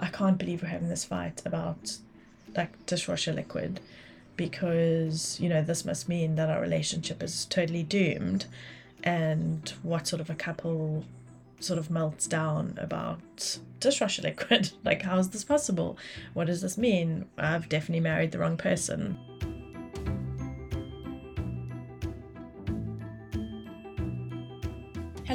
I can't believe we're having this fight about like dishwasher liquid because, you know, this must mean that our relationship is totally doomed. And what sort of a couple sort of melts down about dishwasher liquid? like, how is this possible? What does this mean? I've definitely married the wrong person.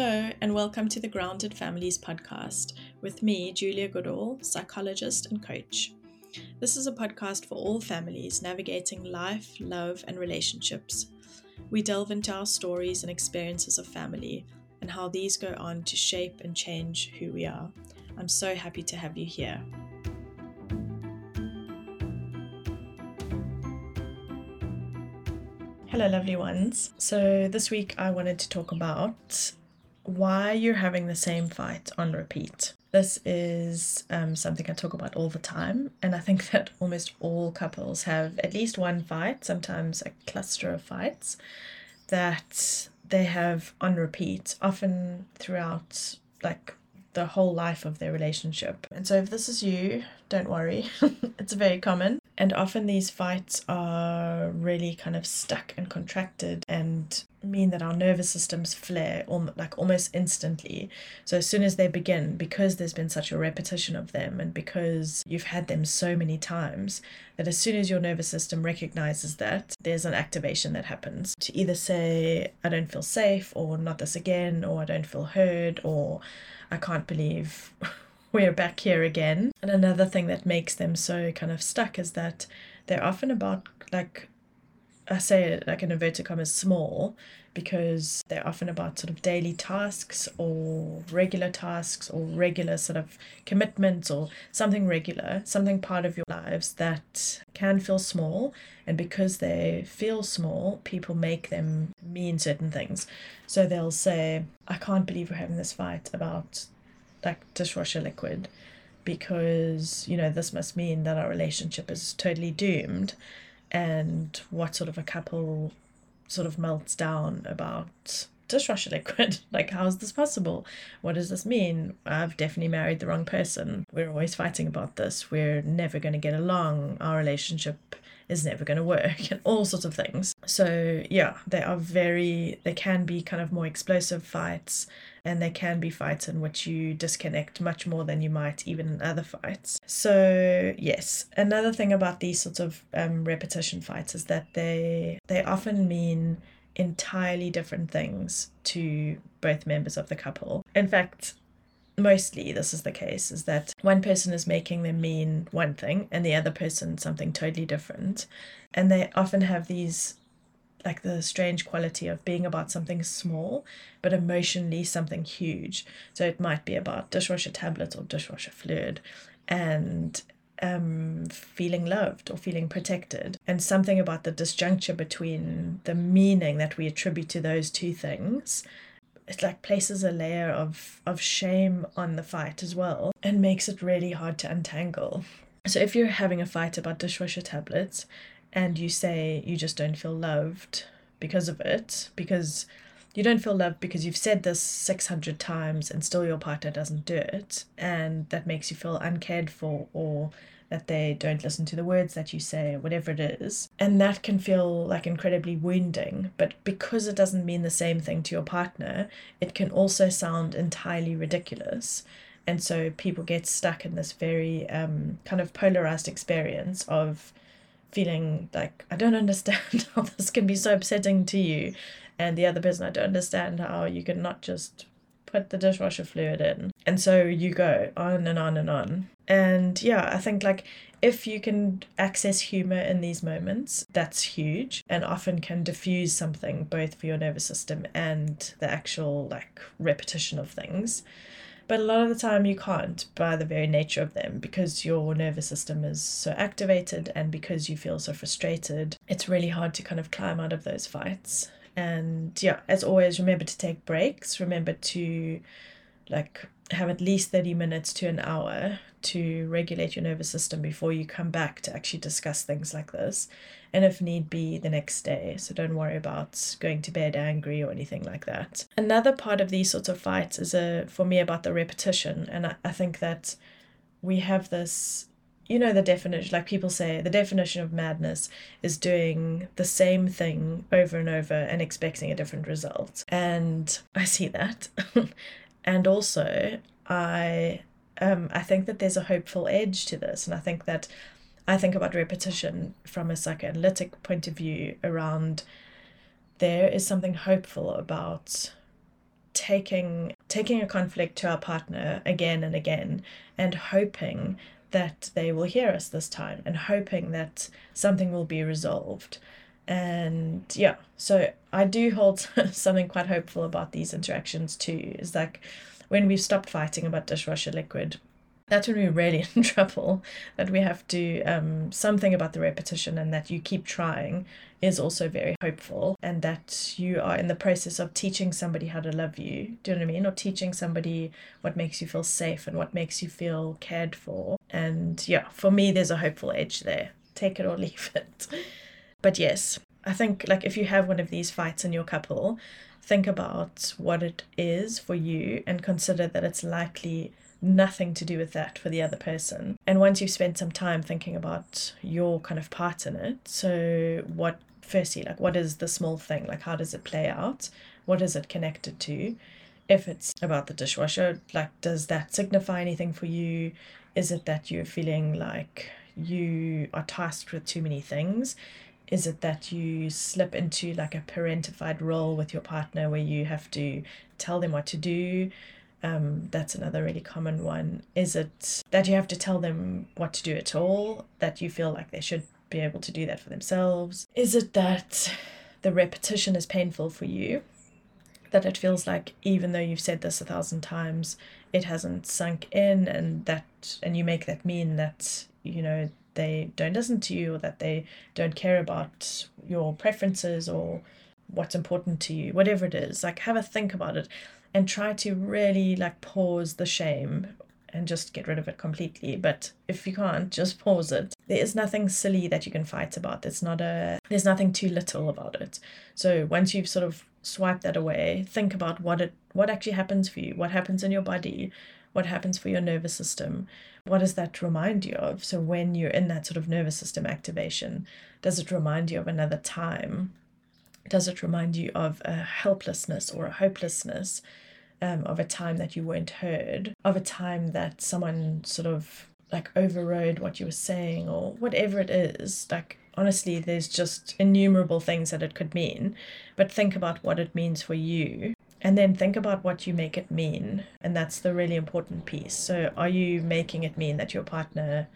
Hello, and welcome to the Grounded Families podcast with me, Julia Goodall, psychologist and coach. This is a podcast for all families navigating life, love, and relationships. We delve into our stories and experiences of family and how these go on to shape and change who we are. I'm so happy to have you here. Hello, lovely ones. So, this week I wanted to talk about why you're having the same fight on repeat. This is um, something I talk about all the time, and I think that almost all couples have at least one fight, sometimes a cluster of fights, that they have on repeat, often throughout like the whole life of their relationship. And so, if this is you, don't worry, it's very common. And often these fights are really kind of stuck and contracted and mean that our nervous systems flare al- like almost instantly. So as soon as they begin, because there's been such a repetition of them and because you've had them so many times, that as soon as your nervous system recognizes that, there's an activation that happens to either say, I don't feel safe, or not this again, or I don't feel heard, or I can't believe we're back here again. And another thing that makes them so kind of stuck is that they're often about like I say like an inverted commas small because they're often about sort of daily tasks or regular tasks or regular sort of commitments or something regular, something part of your lives that can feel small. And because they feel small, people make them mean certain things. So they'll say, I can't believe we're having this fight about like dishwasher liquid because you know this must mean that our relationship is totally doomed and what sort of a couple sort of melts down about dishwasher liquid. Like how is this possible? What does this mean? I've definitely married the wrong person. We're always fighting about this. We're never going to get along. Our relationship is never going to work and all sorts of things so yeah they are very they can be kind of more explosive fights and there can be fights in which you disconnect much more than you might even in other fights. So yes, another thing about these sorts of um, repetition fights is that they they often mean entirely different things to both members of the couple. In fact, mostly this is the case is that one person is making them mean one thing and the other person something totally different and they often have these like the strange quality of being about something small, but emotionally something huge. So it might be about dishwasher tablets or dishwasher fluid and um, feeling loved or feeling protected. And something about the disjuncture between the meaning that we attribute to those two things. It like places a layer of, of shame on the fight as well and makes it really hard to untangle. So if you're having a fight about dishwasher tablets and you say you just don't feel loved because of it, because you don't feel loved because you've said this 600 times and still your partner doesn't do it, and that makes you feel uncared for or that they don't listen to the words that you say, whatever it is. And that can feel like incredibly wounding. But because it doesn't mean the same thing to your partner, it can also sound entirely ridiculous. And so people get stuck in this very um, kind of polarized experience of feeling like I don't understand how this can be so upsetting to you, and the other person I don't understand how you can not just put the dishwasher fluid in. And so you go on and on and on. And yeah, I think like if you can access humor in these moments, that's huge and often can diffuse something both for your nervous system and the actual like repetition of things. But a lot of the time you can't by the very nature of them because your nervous system is so activated and because you feel so frustrated. It's really hard to kind of climb out of those fights. And yeah, as always, remember to take breaks. Remember to like have at least 30 minutes to an hour to regulate your nervous system before you come back to actually discuss things like this. And if need be the next day. So don't worry about going to bed angry or anything like that. Another part of these sorts of fights is a for me about the repetition. And I, I think that we have this you know the definition like people say the definition of madness is doing the same thing over and over and expecting a different result. And i see that and also i um i think that there's a hopeful edge to this and i think that i think about repetition from a psychoanalytic point of view around there is something hopeful about taking taking a conflict to our partner again and again and hoping that they will hear us this time and hoping that something will be resolved. And yeah, so I do hold something quite hopeful about these interactions too. Is like when we've stopped fighting about dishwasher liquid, that's when we're really in trouble. That we have to um something about the repetition and that you keep trying is also very hopeful and that you are in the process of teaching somebody how to love you. Do you know what I mean? Or teaching somebody what makes you feel safe and what makes you feel cared for. And yeah, for me, there's a hopeful edge there. Take it or leave it. But yes, I think like if you have one of these fights in your couple, think about what it is for you and consider that it's likely nothing to do with that for the other person. And once you've spent some time thinking about your kind of part in it, so what firstly, like what is the small thing? Like how does it play out? What is it connected to? If it's about the dishwasher, like does that signify anything for you? Is it that you're feeling like you are tasked with too many things? Is it that you slip into like a parentified role with your partner where you have to tell them what to do? Um, that's another really common one. Is it that you have to tell them what to do at all? That you feel like they should be able to do that for themselves? Is it that the repetition is painful for you? That it feels like even though you've said this a thousand times, it hasn't sunk in and that and you make that mean that, you know, they don't listen to you or that they don't care about your preferences or what's important to you, whatever it is. Like have a think about it and try to really like pause the shame and just get rid of it completely. But if you can't, just pause it. There is nothing silly that you can fight about. It's not a there's nothing too little about it. So once you've sort of swiped that away, think about what it what actually happens for you, what happens in your body, what happens for your nervous system. What does that remind you of? So when you're in that sort of nervous system activation, does it remind you of another time? Does it remind you of a helplessness or a hopelessness? um, of a time that you weren't heard, of a time that someone sort of like overrode what you were saying or whatever it is. Like, honestly, there's just innumerable things that it could mean. But think about what it means for you. And then think about what you make it mean. And that's the really important piece. So, are you making it mean that your partner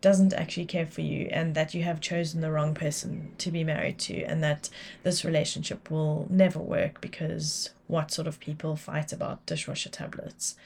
doesn't actually care for you and that you have chosen the wrong person to be married to and that this relationship will never work because what sort of people fight about dishwasher tablets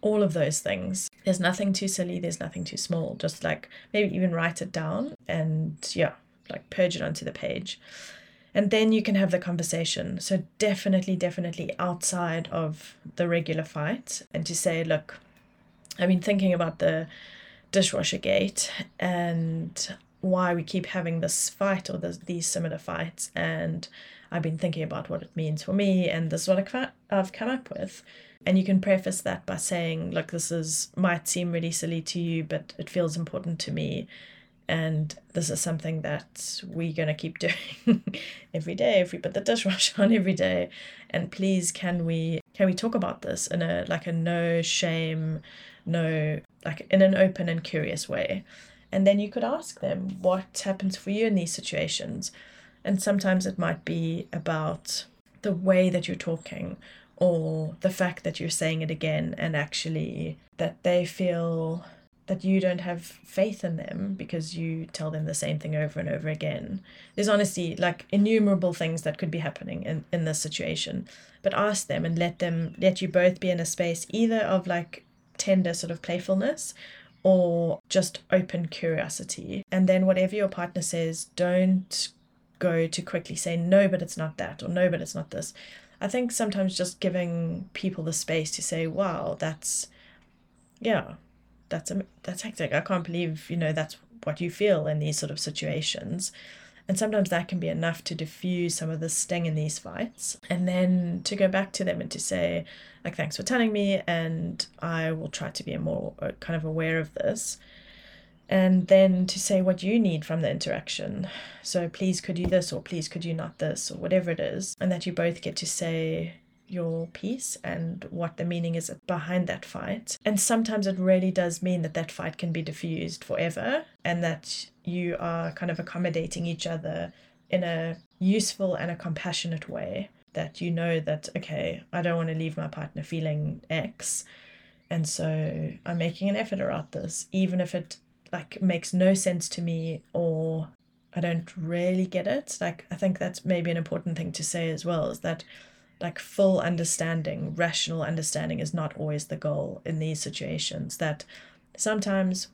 all of those things there's nothing too silly there's nothing too small just like maybe even write it down and yeah like purge it onto the page and then you can have the conversation. So definitely definitely outside of the regular fight and to say look i've been thinking about the dishwasher gate and why we keep having this fight or this, these similar fights. And i've been thinking about what it means for me and this is what i've come up with. And you can preface that by saying look this is might seem really silly to you but it feels important to me and this is something that we're going to keep doing every day if we put the dishwasher on every day. And please can we can we talk about this in a like a no shame no like in an open and curious way? And then you could ask them what happens for you in these situations. And sometimes it might be about the way that you're talking or the fact that you're saying it again and actually that they feel that you don't have faith in them because you tell them the same thing over and over again. There's honestly like innumerable things that could be happening in, in this situation. But ask them and let them let you both be in a space either of like tender sort of playfulness or just open curiosity. And then whatever your partner says, don't go to quickly say no, but it's not that or no, but it's not this. I think sometimes just giving people the space to say, wow, that's yeah, that's a that's hectic. I can't believe you know that's what you feel in these sort of situations, And sometimes that can be enough to diffuse some of the sting in these fights. And then to go back to them and to say, like, thanks for telling me, and I will try to be more uh, kind of aware of this. And then to say what you need from the interaction. So, please, could you this, or please, could you not this, or whatever it is. And that you both get to say, your piece and what the meaning is behind that fight. And sometimes it really does mean that that fight can be diffused forever and that you are kind of accommodating each other in a useful and a compassionate way. That you know that, okay, I don't want to leave my partner feeling X. And so I'm making an effort around this, even if it like makes no sense to me or I don't really get it. Like I think that's maybe an important thing to say as well is that like full understanding, rational understanding is not always the goal in these situations. That sometimes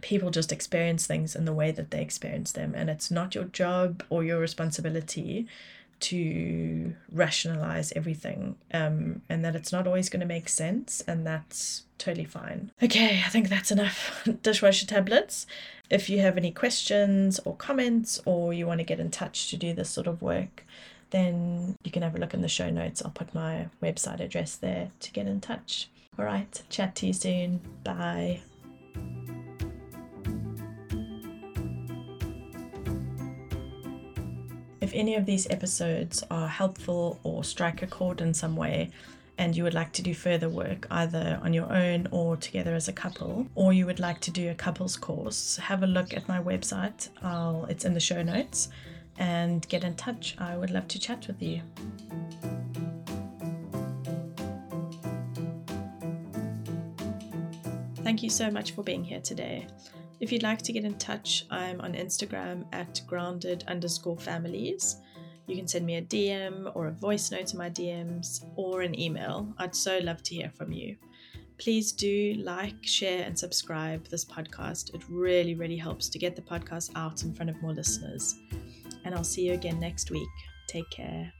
people just experience things in the way that they experience them, and it's not your job or your responsibility to rationalize everything um, and that it's not always going to make sense and that's totally fine okay i think that's enough dishwasher tablets if you have any questions or comments or you want to get in touch to do this sort of work then you can have a look in the show notes. I'll put my website address there to get in touch. All right, chat to you soon. Bye. If any of these episodes are helpful or strike a chord in some way, and you would like to do further work either on your own or together as a couple, or you would like to do a couples course, have a look at my website. I'll, it's in the show notes and get in touch. I would love to chat with you. Thank you so much for being here today. If you'd like to get in touch, I'm on Instagram at grounded underscore families. You can send me a DM or a voice note to my DMs or an email. I'd so love to hear from you. Please do like, share, and subscribe this podcast. It really, really helps to get the podcast out in front of more listeners and I'll see you again next week. Take care.